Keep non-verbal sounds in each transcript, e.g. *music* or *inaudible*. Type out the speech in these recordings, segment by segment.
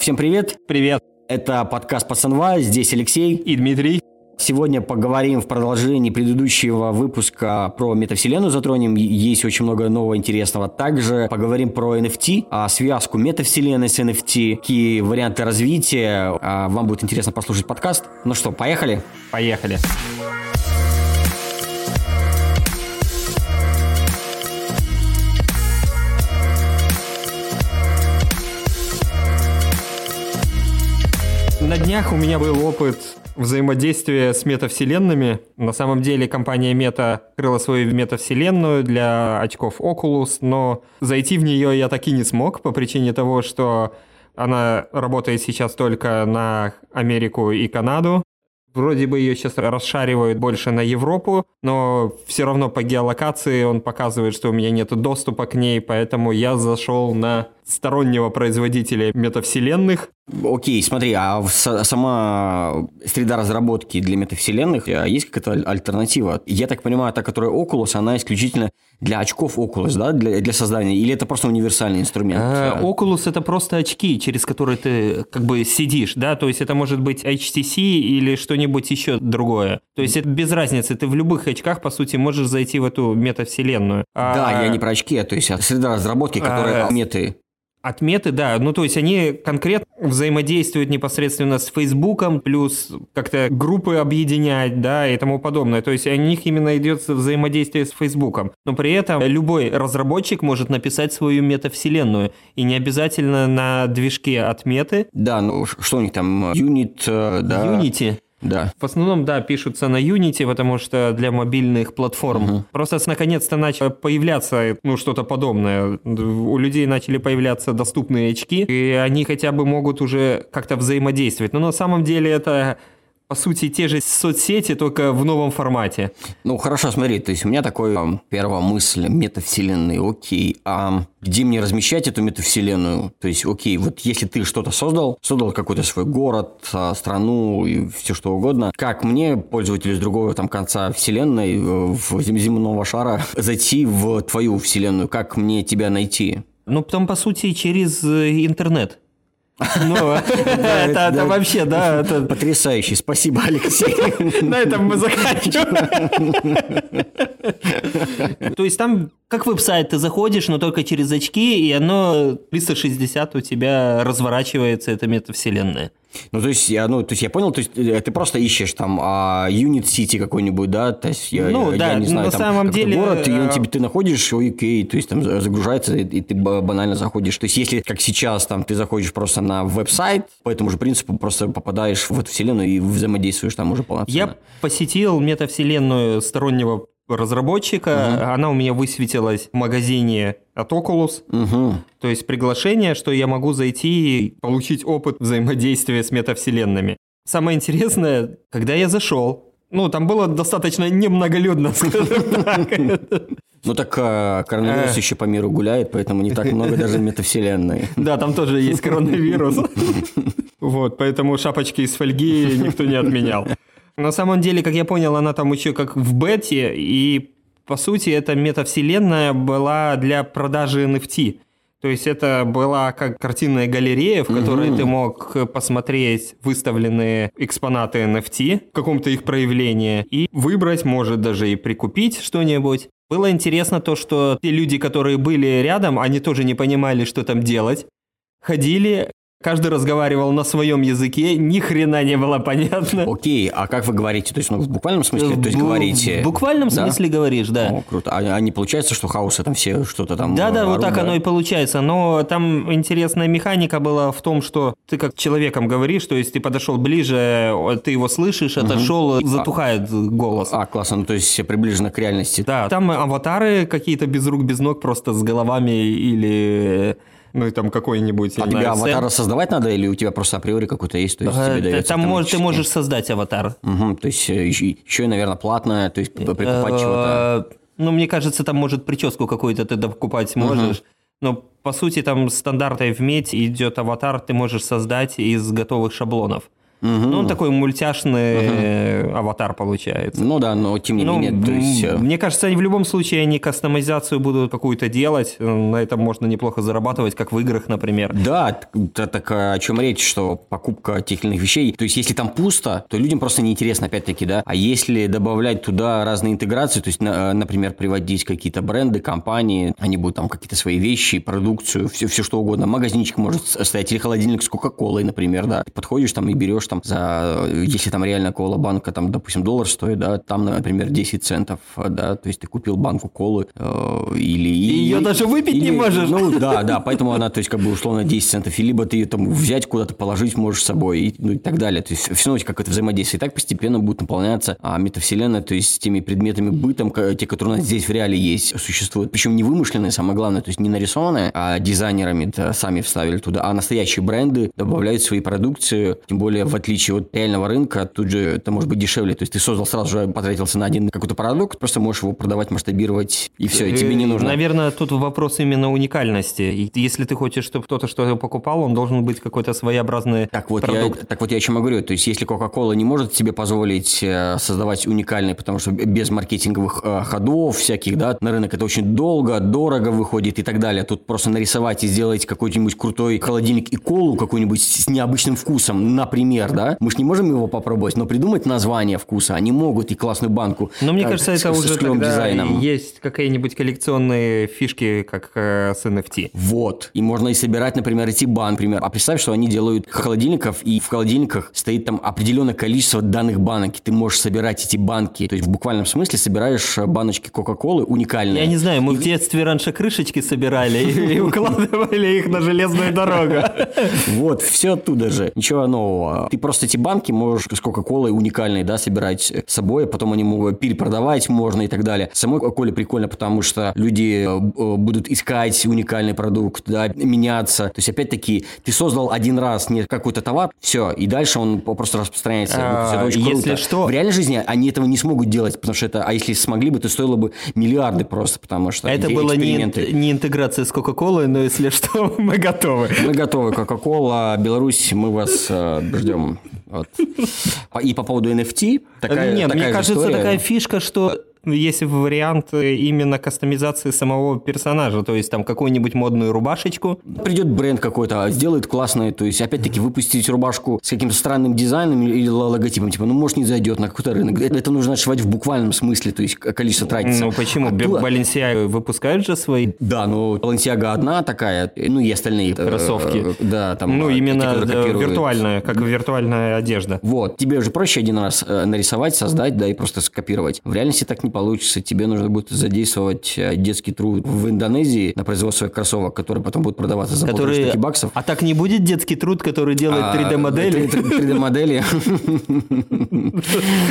Всем привет! Привет! Это подкаст «Пацанва», здесь Алексей и Дмитрий. Сегодня поговорим в продолжении предыдущего выпуска про метавселенную затронем. Есть очень много нового интересного. Также поговорим про NFT, а связку метавселенной с NFT, какие варианты развития. А вам будет интересно послушать подкаст. Ну что, поехали? Поехали. На днях у меня был опыт взаимодействия с метавселенными. На самом деле компания Мета открыла свою метавселенную для очков Oculus, но зайти в нее я таки не смог по причине того, что она работает сейчас только на Америку и Канаду. Вроде бы ее сейчас расшаривают больше на Европу, но все равно по геолокации он показывает, что у меня нет доступа к ней, поэтому я зашел на стороннего производителя метавселенных. Окей, смотри, а сама среда разработки для метавселенных, а есть какая-то альтернатива? Я так понимаю, та, которая Oculus, она исключительно для очков Oculus, да, для, для создания? Или это просто универсальный инструмент? А, Oculus – это просто очки, через которые ты как бы сидишь, да, то есть это может быть HTC или что-нибудь еще другое. То есть это без разницы, ты в любых очках, по сути, можешь зайти в эту метавселенную. Да, а... я не про очки, а то есть среда разработки, которая а... меты Отметы, да, ну то есть они конкретно взаимодействуют непосредственно с Фейсбуком, плюс как-то группы объединять, да, и тому подобное. То есть у них именно идет взаимодействие с Фейсбуком. Но при этом любой разработчик может написать свою метавселенную, и не обязательно на движке отметы. Да, ну что у них там, Unit, э, да. Unity. Да. В основном, да, пишутся на Unity, потому что для мобильных платформ. Угу. Просто наконец-то начало появляться ну, что-то подобное. У людей начали появляться доступные очки, и они хотя бы могут уже как-то взаимодействовать. Но на самом деле это по сути, те же соцсети, только в новом формате. Ну, хорошо, смотри, то есть у меня такой первая мысль, метавселенной, окей, а где мне размещать эту метавселенную? То есть, окей, вот если ты что-то создал, создал какой-то свой город, а, страну и все что угодно, как мне, пользователю с другого там конца вселенной, э, в земного шара, *laughs* зайти в твою вселенную? Как мне тебя найти? Ну, потом, по сути, через э, интернет. Ну, это вообще, да. это Потрясающе. Спасибо, Алексей. На этом мы заканчиваем. То есть там как веб-сайт, ты заходишь, но только через очки, и оно 360 у тебя разворачивается, это метавселенная. Ну, то есть, я, ну, то есть, я понял, то есть, э, ты просто ищешь там а, Unit City какой-нибудь, да, то есть, я, ну, я, да, я не знаю, на там, самом деле... город, и он э, тебе, ты находишь, окей, то есть, там загружается, и, и ты банально заходишь. То есть, если, как сейчас, там, ты заходишь просто на веб-сайт, по этому же принципу просто попадаешь в эту вселенную и взаимодействуешь там уже полноценно. Я посетил метавселенную стороннего разработчика. Угу. Она у меня высветилась в магазине от Oculus. Угу. То есть приглашение, что я могу зайти и получить опыт взаимодействия с метавселенными. Самое интересное, когда я зашел, ну, там было достаточно немноголюдно, *laughs* скажем так. Ну так а, коронавирус еще по миру гуляет, поэтому не так много даже метавселенной. *laughs* Да, там тоже есть коронавирус. *laughs* Вот, поэтому шапочки из фольги никто не отменял. На самом деле, как я понял, она там еще как в бете, и по сути эта метавселенная была для продажи NFT. То есть это была как картинная галерея, в которой угу. ты мог посмотреть выставленные экспонаты NFT в каком-то их проявлении и выбрать, может даже и прикупить что-нибудь. Было интересно то, что те люди, которые были рядом, они тоже не понимали, что там делать. Ходили, Каждый разговаривал на своем языке, ни хрена не было понятно. Окей, а как вы говорите? То есть, ну, в буквальном смысле? То есть, говорите... В буквальном да? смысле говоришь, да. О, круто. А, а не получается, что хаосы там все что-то там... Да-да, вот так оно и получается. Но там интересная механика была в том, что ты как человеком говоришь, то есть ты подошел ближе, ты его слышишь, отошел, угу. затухает голос. А, классно, ну то есть приближено к реальности. Да, там аватары какие-то без рук, без ног, просто с головами или ну и там какой-нибудь... А тебе аватара создавать надо или у тебя просто априори какой-то есть? То есть тебе э, дается, там, там ты можешь создать аватар. Угу, то есть э, еще, еще, наверное, платное, то есть прикупать э, чего-то. Ну, мне кажется, там, может, прическу какую-то ты докупать можешь. Но, по сути, там стандартной в медь идет аватар, ты можешь создать из готовых шаблонов. Ну, он такой мультяшный аватар получается. Ну да, но тем не Ну, менее, то есть... э, Мне кажется, они в любом случае они кастомизацию будут какую-то делать. На этом можно неплохо зарабатывать, как в играх, например. Да, т- так о чем речь, что покупка тех или иных вещей, то есть если там пусто, то людям просто неинтересно, опять-таки, да, а если добавлять туда разные интеграции, то есть, э, например, приводить какие-то бренды, компании, они будут там какие-то свои вещи, продукцию, все, все что угодно, магазинчик может стоять, или холодильник с Кока-Колой, например, да, ты подходишь там и берешь там за, э, если там реально кола банка, там, допустим, доллар стоит, да, там, например, 10 центов, да, то есть ты купил банку колы э, или... И её даже выпить не можешь. Ну, да, да, поэтому она, то есть, как бы условно 10 центов, и либо ты ее там взять куда-то, положить можешь с собой, и, ну, и так далее. То есть, все равно какое-то взаимодействие. И так постепенно будет наполняться а, метавселенная, то есть, теми предметами бытом, те, которые у нас здесь в реале есть, существуют. Причем не вымышленные, самое главное, то есть, не нарисованные, а дизайнерами сами вставили туда, а настоящие бренды добавляют свои продукции, тем более, в отличие от реального рынка, тут же это может быть дешевле. То есть, ты создал сразу же, потратился на один какой-то продукт, просто можешь его продавать, масштабировать, и все, и тебе не нужно. Наверное, тут вопрос именно уникальности. И если ты хочешь, чтобы кто-то что-то покупал, он должен быть какой-то своеобразный Так вот, продукт. я, так вот я о чем говорю. То есть, если Coca-Cola не может себе позволить э, создавать уникальный, потому что без маркетинговых э, ходов всяких, да, на рынок это очень долго, дорого выходит и так далее. Тут просто нарисовать и сделать какой-нибудь крутой холодильник и колу какой-нибудь с необычным вкусом, например, да. Мы же не можем его попробовать, но придумать название вкуса они могут и классную банку. Но мне э, кажется, это уже дизайном. есть какие-нибудь коллекционные фишки, как э, с NFT. Вот. И можно и собирать, например, эти банки. Например. А представь, что они делают холодильников, и в холодильниках стоит там определенное количество данных банок. И ты можешь собирать эти банки. То есть в буквальном смысле собираешь э, баночки Кока-Колы уникальные. Я не знаю, мы в детстве раньше крышечки собирали и *laughs* и укладывали их на железную дорогу. *laughs* Вот, все оттуда же. Ничего нового. Ты просто эти банки можешь с Кока-Колой уникальные, да, собирать с собой, а потом они могут перепродавать можно и так далее. Самой Кока-Коле прикольно, потому что люди э, э, будут искать уникальный продукт, да, меняться. То есть, опять-таки, ты создал один раз не какой-то товар, все, и дальше он просто распространяется. А, Это очень если круто. что- В реальной жизни они этого не смогут делать, потому что это, а если смогли бы, то стоило бы миллиарды просто, потому что Это была не, не интеграция с Кока-Колой, но если что, *laughs* мы готовы. Мы готовы, Кока-Кола, Беларусь, мы вас э, ждем. Вот. И по поводу NFT, такая, Нет, такая мне же кажется, история. такая фишка, что есть вариант именно кастомизации самого персонажа, то есть там какую-нибудь модную рубашечку. Придет бренд какой-то, а сделает классный, то есть, опять-таки, выпустить рубашку с каким-то странным дизайном или логотипом, типа, ну, может, не зайдет на какой-то рынок. Это, это нужно отшивать в буквальном смысле, то есть, количество тратится. Ну почему? А Б- было- Balenciaga выпускают же свои Да, ну, Balenciaga одна такая, ну, и остальные. э, Кроссовки. э, Да, там. Ну, э, те, именно да, виртуальная, как виртуальная одежда. Вот, тебе же проще один раз э, нарисовать, создать, да, и просто скопировать. В реальности так не получится. Тебе нужно будет задействовать э, детский труд в Индонезии на производство кроссовок, которые потом будут продаваться за полторы Которые... штуки баксов. А так не будет детский труд, который делает А, 3D-модели 3D-модели.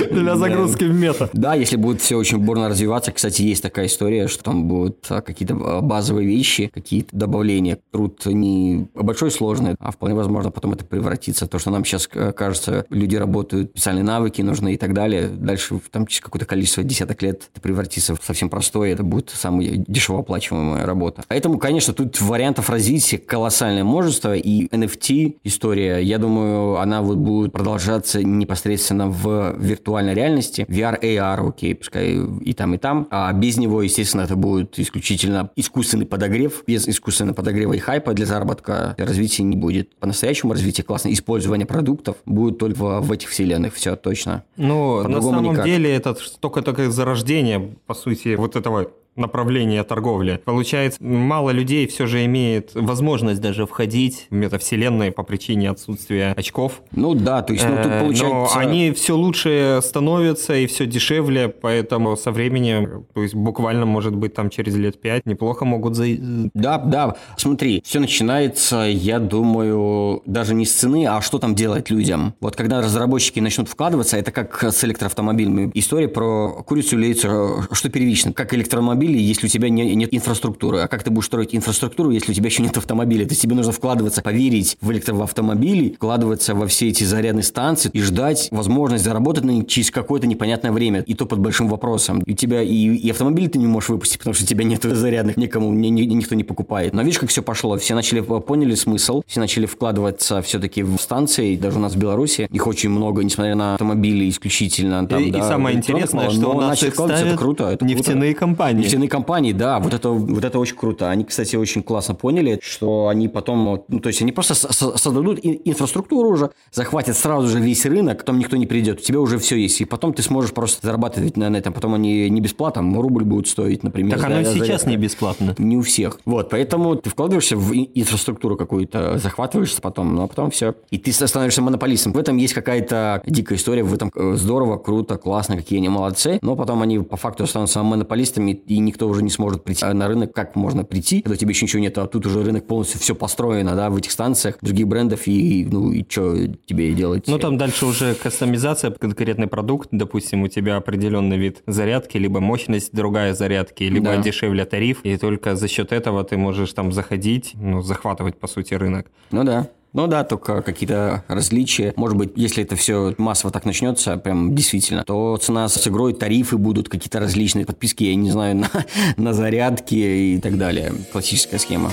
*laughs* для загрузки в мета? Да, если будет все очень бурно развиваться. Кстати, есть такая история, что там будут а, какие-то а, базовые вещи, какие-то добавления. Труд не большой, сложный, а вполне возможно потом это превратится. То, что нам сейчас кажется, люди работают, специальные навыки нужны и так далее. Дальше там через какое-то количество десяток лет это превратится в совсем простое. Это будет самая дешево оплачиваемая работа. Поэтому, конечно, тут вариантов развития колоссальное множество. И NFT история, я думаю, она вот будет продолжаться непосредственно в виртуальной реальности. VR, AR, окей, пускай и там, и там. А без него, естественно, это будет исключительно искусственный подогрев. Без искусственного подогрева и хайпа для заработка развития не будет. По-настоящему развитие классное использование продуктов будет только в, этих вселенных. Все точно. Ну, на самом никак. деле это только-только зарождение, по сути, вот этого направления торговли. Получается, мало людей все же имеет возможность даже входить в метавселенные по причине отсутствия очков. Ну да, то есть, ну тут Э, получается... Но они все лучше становятся и все дешевле, поэтому со временем, то есть буквально, может быть, там через лет пять неплохо могут за... Да, да. Смотри, все начинается, я думаю, даже не с цены, а что там делать людям. Вот когда разработчики начнут вкладываться, это как с электроавтомобилями. История про курицу или яйцо, что первично. Как электромобиль автомобили, если у тебя не, нет инфраструктуры. А как ты будешь строить инфраструктуру, если у тебя еще нет автомобиля? То есть тебе нужно вкладываться, поверить в электроавтомобили, вкладываться во все эти зарядные станции и ждать возможность заработать на них через какое-то непонятное время. И то под большим вопросом. У тебя и, и автомобиль ты не можешь выпустить, потому что у тебя нет зарядных, никому, ни, ни, никто не покупает. Но видишь, как все пошло. Все начали, поняли смысл, все начали вкладываться все-таки в станции, даже у нас в Беларуси. Их очень много, несмотря на автомобили исключительно. Там, и, да, и самое интересное, что у нас их ставят это круто, это нефтяные круто. компании. Нефтяные компании, да, вот это, вот это очень круто. Они, кстати, очень классно поняли, что они потом, ну, то есть они просто создадут инфраструктуру уже, захватят сразу же весь рынок, потом никто не придет, у тебя уже все есть, и потом ты сможешь просто зарабатывать на этом, потом они не бесплатно, рубль будут стоить, например. Так оно за, сейчас за не бесплатно. Не у всех. Вот, поэтому ты вкладываешься в инфраструктуру какую-то, захватываешься потом, ну, а потом все. И ты становишься монополистом. В этом есть какая-то дикая история, в этом э, здорово, круто, классно, какие они молодцы, но потом они по факту останутся монополистами, и никто уже не сможет прийти на рынок, как можно прийти, когда у тебя еще ничего нет, а тут уже рынок полностью все построено, да, в этих станциях, других брендов, и, ну, и что тебе делать? Ну, там дальше уже кастомизация, конкретный продукт, допустим, у тебя определенный вид зарядки, либо мощность другая зарядки, либо да. дешевле тариф, и только за счет этого ты можешь там заходить, ну, захватывать, по сути, рынок. Ну да. Ну да, только какие-то различия. Может быть, если это все массово так начнется, прям действительно, то цена с игрой, тарифы будут какие-то различные, подписки, я не знаю, *laughs* на, на зарядки и так далее. Классическая схема.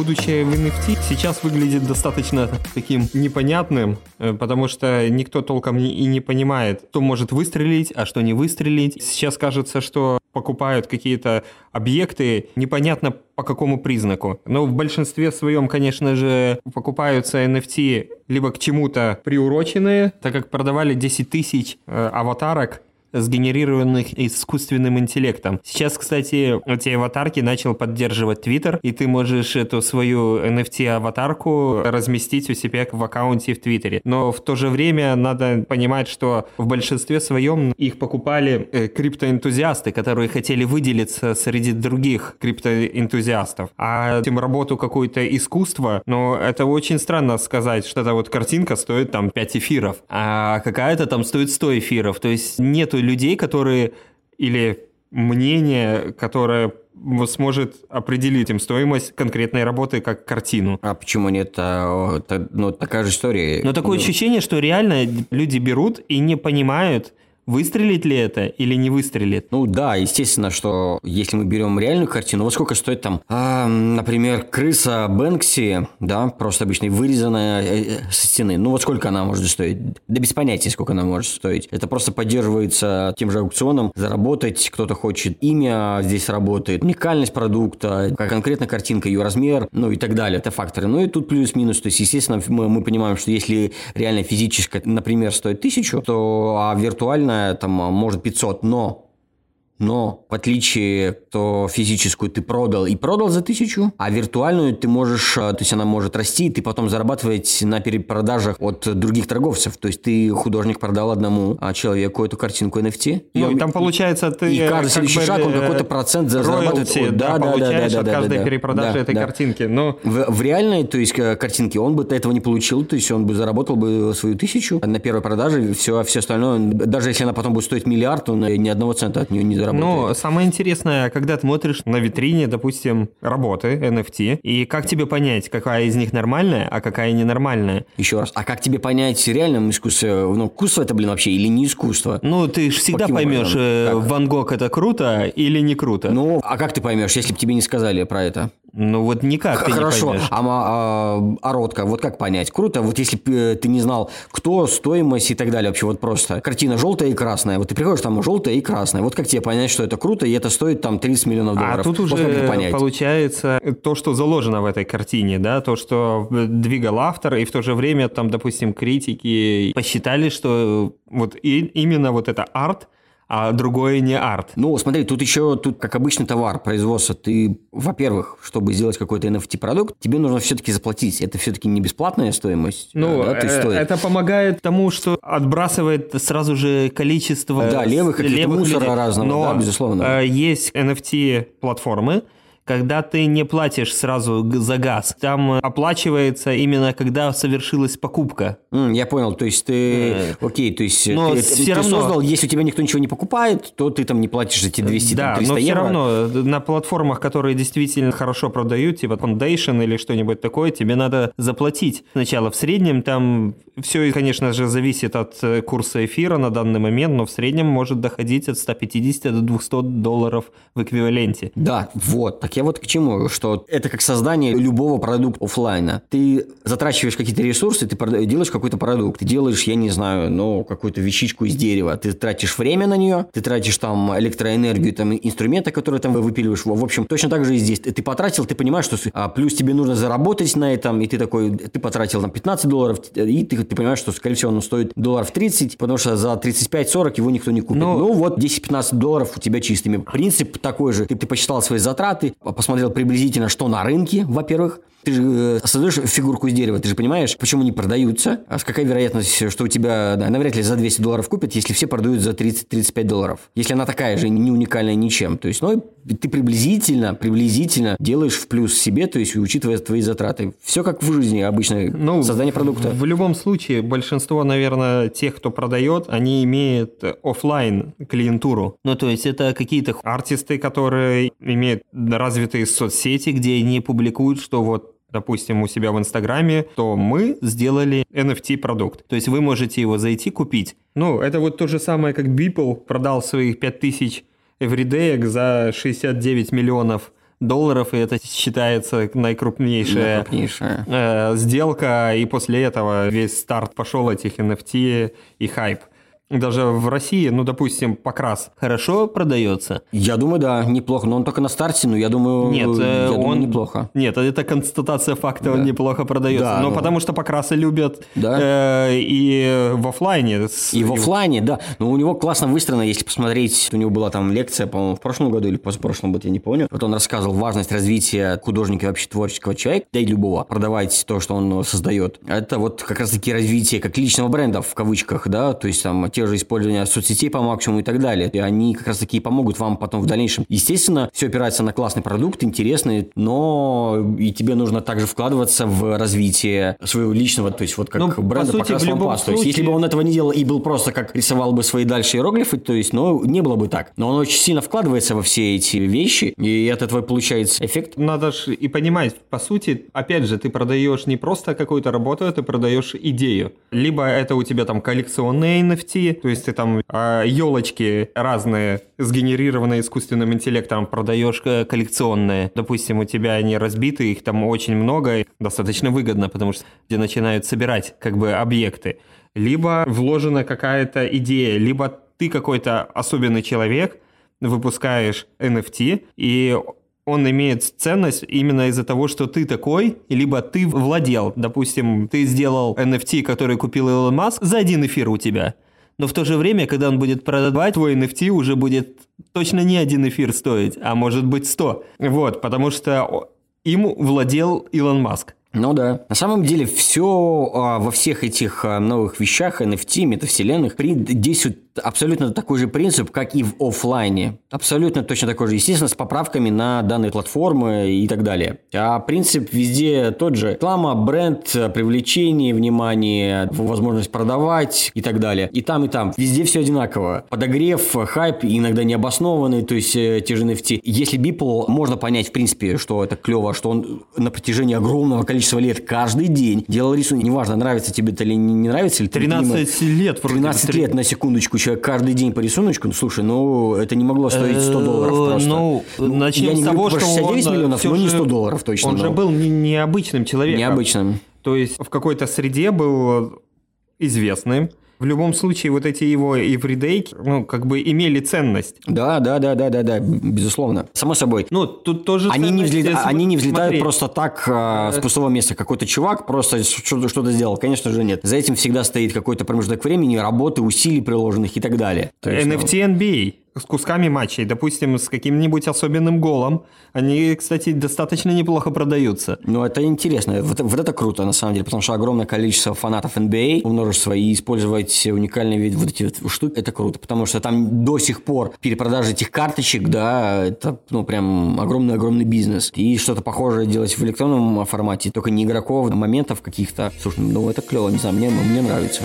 Будущее в NFT сейчас выглядит достаточно таким непонятным, э, потому что никто толком и не понимает, кто может выстрелить, а что не выстрелить. Сейчас кажется, что покупают какие-то объекты, непонятно по какому признаку. Но в большинстве своем, конечно же, покупаются NFT либо к чему-то приуроченные, так как продавали 10 тысяч э, аватарок сгенерированных искусственным интеллектом. Сейчас, кстати, эти аватарки начал поддерживать Twitter, и ты можешь эту свою NFT-аватарку разместить у себя в аккаунте в Твиттере. Но в то же время надо понимать, что в большинстве своем их покупали э, криптоэнтузиасты, которые хотели выделиться среди других криптоэнтузиастов. А тем работу какое-то искусство, но это очень странно сказать, что эта вот картинка стоит там 5 эфиров, а какая-то там стоит 100 эфиров. То есть нету людей, которые или мнение, которое сможет определить им стоимость конкретной работы как картину. А почему нет? А, это, ну, такая же история. Но такое ну... ощущение, что реально люди берут и не понимают, Выстрелит ли это или не выстрелит? Ну да, естественно, что если мы берем реальную картину, вот сколько стоит там, а, например, крыса Бэнкси, да, просто обычная вырезанная э, э, со стены. Ну вот сколько она может стоить? Да без понятия, сколько она может стоить. Это просто поддерживается тем же аукционом, заработать, кто-то хочет имя здесь работает, уникальность продукта, конкретно картинка, ее размер, ну и так далее. Это факторы. Ну и тут плюс-минус, то есть, естественно, мы, мы понимаем, что если реально физическая, например, стоит тысячу, то а виртуальная там, а, может 500, но но в отличие, то физическую ты продал и продал за тысячу, а виртуальную ты можешь, а, то есть она может расти, и ты потом зарабатывать на перепродажах от других торговцев. То есть ты художник продал одному а, человеку эту картинку NFT. Ну, и, там получается ты... И каждый следующий шаг, он какой-то процент зарабатывает. Royalty, да, да, да, да, да, от каждой да, перепродажи да, этой да. картинки. Но... В, в реальной, то есть картинке, он бы этого не получил, то есть он бы заработал бы свою тысячу на первой продаже, все, все остальное, даже если она потом будет стоить миллиард, он ни одного цента от нее не заработает работает. Ну, самое интересное, когда ты смотришь на витрине, допустим, работы NFT, и как тебе понять, какая из них нормальная, а какая ненормальная? Еще раз, а как тебе понять, реально искусство, ну, искусство это, блин, вообще или не искусство? Ну, ты же всегда поймешь, э, Ван Гог это круто или не круто. Ну, а как ты поймешь, если бы тебе не сказали про это? Ну вот никак ты Хорошо, не а, а, а ротка, вот как понять? Круто, вот если бы э, ты не знал, кто, стоимость и так далее, вообще вот просто. Картина желтая и красная, вот ты приходишь, там желтая и красная, вот как тебе понять, что это круто, и это стоит там 30 миллионов а долларов? А тут вот уже получается то, что заложено в этой картине, да, то, что двигал автор, и в то же время там, допустим, критики посчитали, что вот и, именно вот это арт – а другое не арт. Ну, смотри, тут еще, тут как обычный товар производства, ты, во-первых, чтобы сделать какой-то NFT-продукт, тебе нужно все-таки заплатить. Это все-таки не бесплатная стоимость. Ну, да, то есть э, стоит. это помогает тому, что отбрасывает сразу же количество... Да, левых каких-то мусора людей. разного, Но, да, безусловно. э, есть NFT-платформы, когда ты не платишь сразу за газ. Там э, оплачивается именно когда совершилась покупка. М, я понял, то есть ты, Э, окей, то есть но ты, всё ты равно- создал, если у тебя никто ничего не покупает, то ты там не платишь эти 200, да, там, 300 но все евро. равно э, на платформах, которые действительно хорошо продают, типа Foundation или что-нибудь такое, тебе надо заплатить. Сначала в среднем там все, конечно же, зависит от э, курса эфира на данный момент, но в среднем может доходить от 150 до 200 долларов в эквиваленте. Да, вот. Так я вот к чему, что это как создание любого продукта оффлайна. Ты затрачиваешь какие-то ресурсы, ты делаешь какой-то продукт, ты делаешь, я не знаю, ну, какую-то вещичку из дерева, ты тратишь время на нее, ты тратишь там электроэнергию, там инструменты, которые там выпиливаешь. В общем, точно так же и здесь. Ты потратил, ты понимаешь, что а, плюс тебе нужно заработать на этом, и ты такой, ты потратил там 15 долларов, и ты, ты понимаешь, что, скорее всего, он стоит долларов 30, потому что за 35-40 его никто не купит. Ну, Ну, вот 10-15 долларов у тебя чистыми. Принцип такой же. Ты, ты посчитал свои затраты, посмотрел приблизительно, что на рынке, во-первых. Ты же э, создаешь фигурку из дерева, ты же понимаешь, почему они продаются, а с какая вероятность, что у тебя, да, навряд ли за 200 долларов купят, если все продают за 30-35 долларов. Если она такая же, не уникальная ничем. То есть, ну, ты приблизительно, приблизительно делаешь в плюс себе, то есть, учитывая твои затраты. Все как в жизни обычно, Ну, создание продукта. В любом случае, большинство, наверное, тех, кто продает, они имеют офлайн клиентуру. Ну, то есть это какие-то артисты, которые имеют развитые соцсети, где они публикуют, что вот допустим, у себя в Инстаграме, то мы сделали NFT-продукт. То есть вы можете его зайти купить. Ну, это вот то же самое, как Beeple продал своих 5000 everyday за 69 миллионов долларов, и это считается наикрупнейшая Да, крупнейшая. э, сделка, и после этого весь старт пошел этих NFT и хайп. Даже в России, ну, допустим, покрас хорошо продается. Я думаю, да, неплохо. Но он только на старте, но я думаю, Нет, э, я думаю, он неплохо. Нет, это констатация факта, он неплохо продается. Да, но ну. потому что покрасы любят Да. э, и в офлайне. с- И в офлайне, да. Но у него классно выстроено, если посмотреть, у него была там лекция, по-моему, в прошлом году или позапрошлом году, я не помню. Вот он рассказывал важность развития художника вообще творческого человека, да и любого, продавать то, что он создает. Это вот как раз-таки развитие как личного бренда, в кавычках, да, то есть там те же использования соцсетей по максимуму и так далее. И они как раз-таки и помогут вам потом в дальнейшем. Естественно, все опирается на классный продукт, интересный, но и тебе нужно также вкладываться в развитие своего личного, то есть вот как Ну, бренда сути, по красным в любом пас. То есть если бы случае- он этого не делал и был просто как рисовал бы свои дальше иероглифы, то есть, ну, не было бы так. Но он очень сильно вкладывается во все эти вещи, и от этого получается эффект. Надо же и понимать, по сути, опять же, ты продаешь не просто какую-то работу, а ты продаешь идею. Либо это у тебя там коллекционные NFT, то есть ты там елочки разные, сгенерированные искусственным интеллектом, продаешь э, коллекционные. Допустим, у тебя они разбиты, их там очень много, достаточно выгодно, потому что люди начинают собирать как бы объекты. Либо вложена какая-то идея, либо ты какой-то особенный человек, выпускаешь NFT, и он имеет ценность именно из-за того, что ты такой, либо ты владел. Допустим, ты сделал NFT, который купил Илон Маск, за один эфир у тебя. Но в то же время, когда он будет продавать, твой NFT уже будет точно не один эфир стоить, а может быть 100. Вот, потому что им владел Илон Маск. Ну да. На самом деле все во всех этих а, новых вещах, NFT, метавселенных, при- действует абсолютно такой же принцип, как и в оффлайне. Абсолютно точно такой же. Естественно, с поправками на данные платформы и так далее. А принцип везде тот же. Реклама, бренд, привлечение, внимание, возможность продавать и так далее. И там, и там. Везде все одинаково. Подогрев, хайп, иногда необоснованный, то есть э, те же NFT. Если Beeple, можно понять, в принципе, что это клево, что он на протяжении огромного количества лет каждый день делал рисунок. Неважно, нравится тебе это или не нравится. Или ты 13 лет вроде бы. 13 лет, на секундочку, человек каждый день по рисуночку. Ну, слушай, ну, это не могло стоить 100 долларов Э, просто. Ну, начнем я не с того, говорю про что 69 он, миллионов, но не же- 100 долларов точно. Он же был не- необычным человеком. Необычным. То есть в какой-то среде был известным, В любом случае, вот эти его эвридейки, ну, как бы имели ценность. Да, да, да, да, да, да, безусловно. Само собой. Ну, тут тоже Они не, взлета- если они не взлетают смотреть. просто так а, с пустого места. Какой-то чувак просто что-то, сделал. Конечно же, нет. За этим всегда стоит какой-то промежуток времени, работы, усилий приложенных и так далее. То есть, ну, NFT NBA с кусками матчей, допустим, с каким-нибудь особенным голом. Они, кстати, достаточно неплохо продаются. Ну, это интересно. Вот, вот это круто, на самом деле, потому что огромное количество фанатов NBA, множество, и использовать уникальные вид вот эти вот штуки, это круто, потому что там до сих пор перепродажа этих карточек, да, это, ну, прям огромный-огромный бизнес. И что-то похожее делать в электронном формате, только не игроков, а моментов каких-то. Слушай, ну, это клево, не знаю, мне, мне нравится.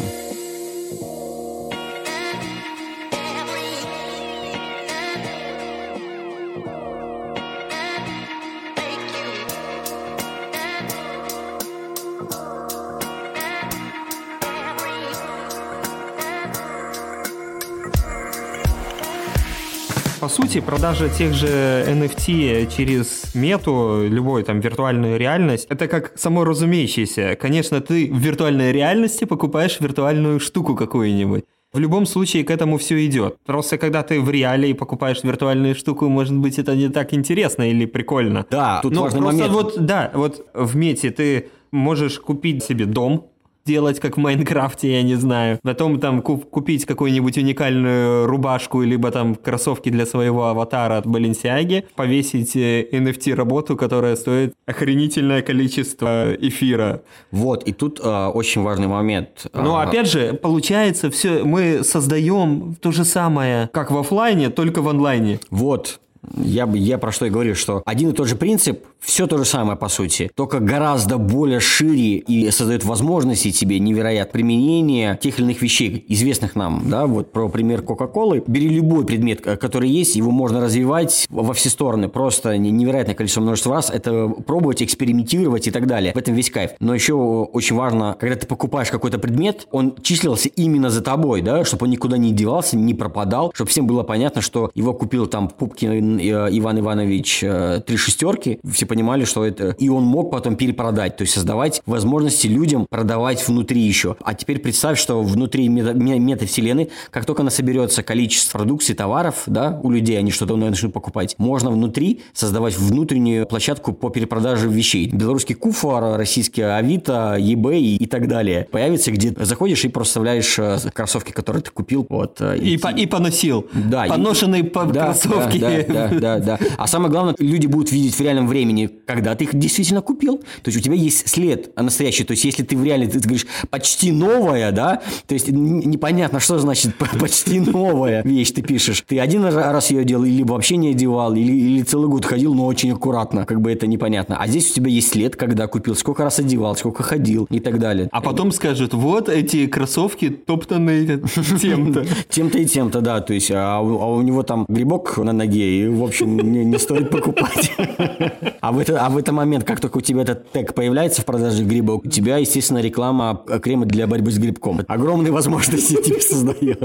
По сути, продажа тех же NFT через мету, любой там виртуальную реальность, это как само разумеющееся. Конечно, ты в виртуальной реальности покупаешь виртуальную штуку какую-нибудь. В любом случае к этому все идет. Просто когда ты в реале и покупаешь виртуальную штуку, может быть, это не так интересно или прикольно. Да, тут Ну, важный просто момент. вот, да, вот в мете ты можешь купить себе дом, делать как в Майнкрафте, я не знаю. Потом там куп- купить какую-нибудь уникальную рубашку, либо там кроссовки для своего аватара от Balenciaga, повесить э, NFT-работу, которая стоит охренительное количество эфира. Вот, и тут а, очень важный момент. Но А, опять же, получается, все мы создаем то же самое, как в оффлайне, только в онлайне. Вот. Я, я про что и говорю, что один и тот же принцип, все то же самое по сути, только гораздо более шире и создает возможности тебе невероятно применения тех или иных вещей, известных нам, да, вот про пример Кока-Колы. Бери любой предмет, к- который есть, его можно развивать во все стороны, просто не- невероятное количество множество раз, это пробовать, экспериментировать и так далее. В этом весь кайф. Но еще очень важно, когда ты покупаешь какой-то предмет, он числился именно за тобой, да, чтобы он никуда не девался, не пропадал, чтобы всем было понятно, что его купил там Пупкин э, Иван Иванович э, три шестерки, все понимали, что это... И он мог потом перепродать, то есть создавать возможности людям продавать внутри еще. А теперь представь, что внутри мета- ме- метавселенной, как только она соберется количество продукции, товаров, да, у людей, они что-то начнут покупать, можно внутри создавать внутреннюю площадку по перепродаже вещей. Белорусский Куфар, российский Авито, eBay и, и так далее. Появится, где заходишь и просто вставляешь э, кроссовки, которые ты купил. Вот, э, И, по- и поносил. да, и- Поношенные по- да, кроссовки. Да, да, да, да, да. А самое главное, люди будут видеть в реальном времени, когда ты их действительно купил. То есть у тебя есть след настоящий. То есть если ты в реале, ты говоришь почти новая, да, то есть непонятно, что значит *laughs* почти новая вещь ты пишешь. Ты один раз ее делал, или вообще не одевал, или, или целый год ходил, но очень аккуратно, как бы это непонятно. А здесь у тебя есть след, когда купил, сколько раз одевал, сколько ходил и так далее. А потом скажут, вот эти кроссовки топтанные *laughs* тем-то. Тем-то и тем-то, да. То есть, а у, а у него там грибок на ноге, и, в общем, не, не стоит покупать. *laughs* А в, это, а в этот момент, как только у тебя этот тег появляется в продаже грибок, у тебя, естественно, реклама крема для борьбы с грибком. Огромные возможности *laughs* тебе создает.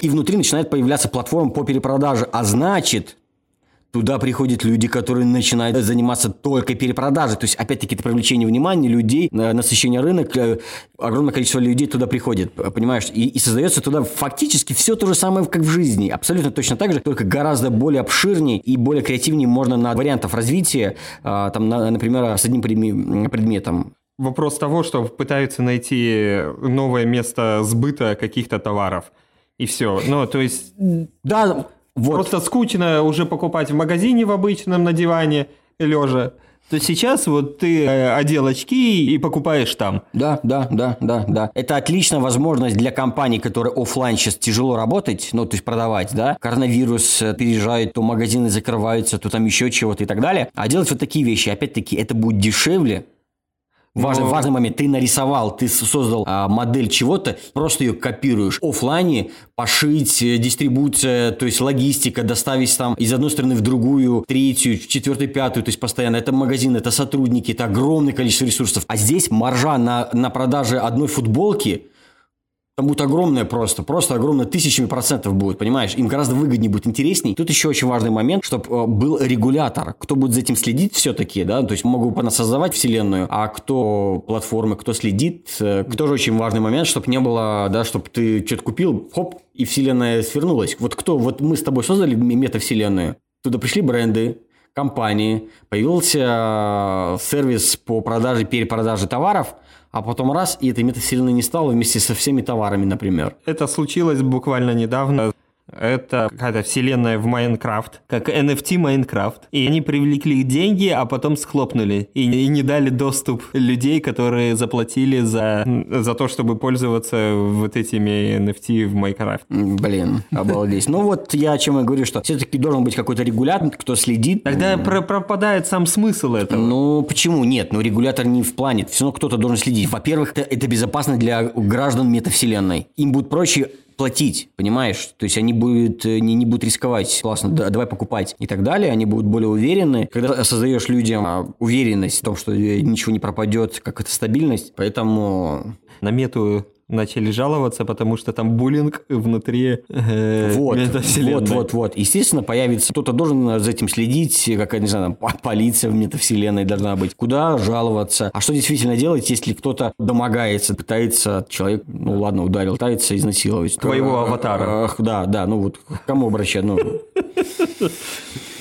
И внутри начинает появляться платформа по перепродаже. А значит, Туда приходят люди, которые начинают заниматься только перепродажей. То есть, опять-таки, это привлечение внимания людей, э, насыщение рынок. э, Огромное количество людей туда приходит, п- понимаешь? И, и создается туда фактически все то же самое, как в жизни. Абсолютно точно так же, только гораздо более обширнее и более креативнее можно на вариантов развития, там, на- например, с одним предме- предметом. Вопрос того, что пытаются найти новое место сбыта каких-то товаров. И все. Ну, то есть, Да, вот. просто скучно уже покупать в магазине в обычном на диване лежа. То сейчас вот ты э, одел очки и покупаешь там. Да, да, да, да, да. Это отличная возможность для компаний, которые оффлайн сейчас тяжело работать, ну, то есть продавать, да. Коронавирус э, переезжает, то магазины закрываются, то там еще чего-то и так далее. А делать вот такие вещи, опять-таки, это будет дешевле, Важный, Но- важный момент. Ты нарисовал, ты создал а, модель чего-то, просто ее копируешь. Оффлайне пошить, э, дистрибуция, то есть логистика, доставить там из одной страны в другую, третью, в четвертую, пятую, то есть постоянно. Это магазин, это сотрудники, это огромное количество ресурсов. А здесь маржа на, на продаже одной футболки там будет огромное просто, просто огромное тысячами процентов будет, понимаешь? Им гораздо выгоднее будет, интересней. Тут еще очень важный момент, чтобы э, был регулятор. Кто будет за этим следить все-таки, да? То есть могу создавать вселенную, а кто платформы, кто следит, э, тоже очень важный момент, чтобы не было, да, чтобы ты что-то купил, хоп, и вселенная свернулась. Вот кто, вот мы с тобой создали метавселенную, туда пришли бренды, компании, появился э, сервис по продаже, перепродаже товаров – а потом раз, и этой метавселенной не стало вместе со всеми товарами, например. Это случилось буквально недавно. Это какая-то вселенная в Майнкрафт, как NFT Майнкрафт. И они привлекли деньги, а потом схлопнули. И, и не дали доступ людей, которые заплатили за, за то, чтобы пользоваться вот этими NFT в Майнкрафт. Блин, обалдеть. Ну вот я о чем и говорю, что все-таки должен быть какой-то регулятор, кто следит. Тогда пропадает сам смысл этого. Ну почему нет? Ну регулятор не в плане. Все равно кто-то должен следить. Во-первых, это, это безопасно для граждан метавселенной. Им будет проще платить, понимаешь? То есть они будут, э, не, не будут рисковать, классно, да, давай покупать и так далее, они будут более уверены. Когда создаешь людям а, уверенность в том, что э, ничего не пропадет, как это стабильность, поэтому... На мету начали жаловаться, потому что там буллинг внутри э, вот, вот, вот, вот. Естественно, появится кто-то должен за этим следить, как, не знаю, там, полиция в метавселенной должна быть. Куда жаловаться? А что действительно делать, если кто-то домогается, пытается человек, ну ладно, ударил, пытается изнасиловать. Твоего аватара. Ах, да, да, ну вот к кому обращать? Ну, *laughs*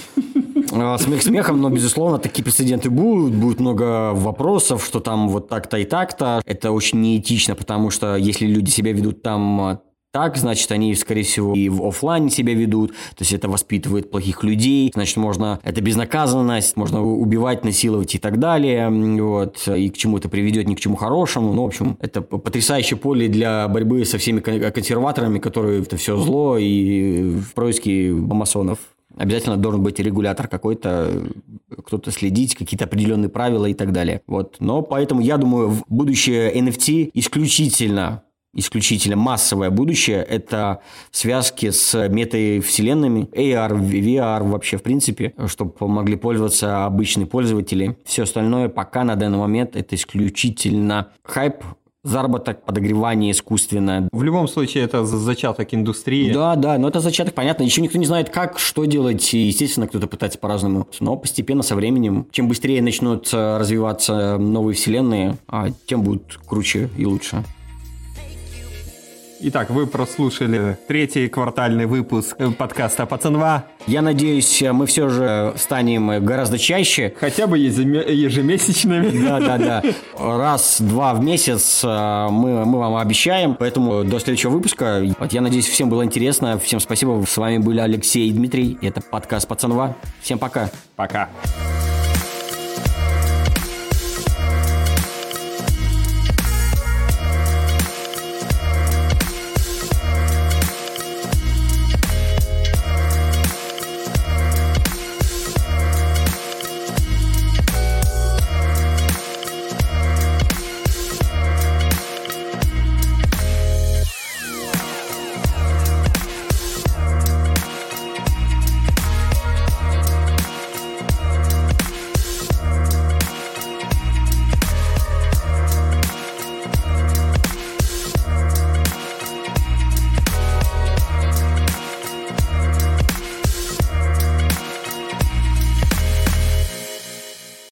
смех смехом, но, безусловно, такие прецеденты будут. Будет много вопросов, что там вот так-то и так-то. Это очень неэтично, потому что если люди себя ведут там а, так, значит, они, скорее всего, и в офлайне себя ведут, то есть это воспитывает плохих людей, значит, можно, это безнаказанность, можно убивать, насиловать и так далее, вот, и к чему это приведет, ни к чему хорошему, ну, в общем, это потрясающее поле для борьбы со всеми консерваторами, которые это все зло и в происке масонов. Обязательно должен быть регулятор какой-то, кто-то следить, какие-то определенные правила и так далее. Вот. Но поэтому я думаю, в будущее NFT исключительно исключительно массовое будущее – это связки с метавселенными, AR, VR вообще в принципе, чтобы могли пользоваться обычные пользователи. Все остальное пока на данный момент это исключительно хайп, заработок, подогревание искусственное. В любом случае, это зачаток индустрии. Да, да, но это зачаток, понятно. Еще никто не знает, как, что делать. И, естественно, кто-то пытается по-разному. Но постепенно, со временем, чем быстрее начнут э, развиваться новые вселенные, а тем будут круче и лучше. Итак, вы прослушали третий квартальный выпуск подкаста «Пацанва». Я надеюсь, мы все же станем гораздо чаще. Хотя бы ежемесячными. Да, да, да. *laughs* Раз-два в месяц э, мы, мы вам обещаем. Поэтому до следующего выпуска. Вот я надеюсь, всем было интересно. Всем спасибо. С вами были Алексей и Дмитрий. Это подкаст «Пацанва». Всем пока. Пока.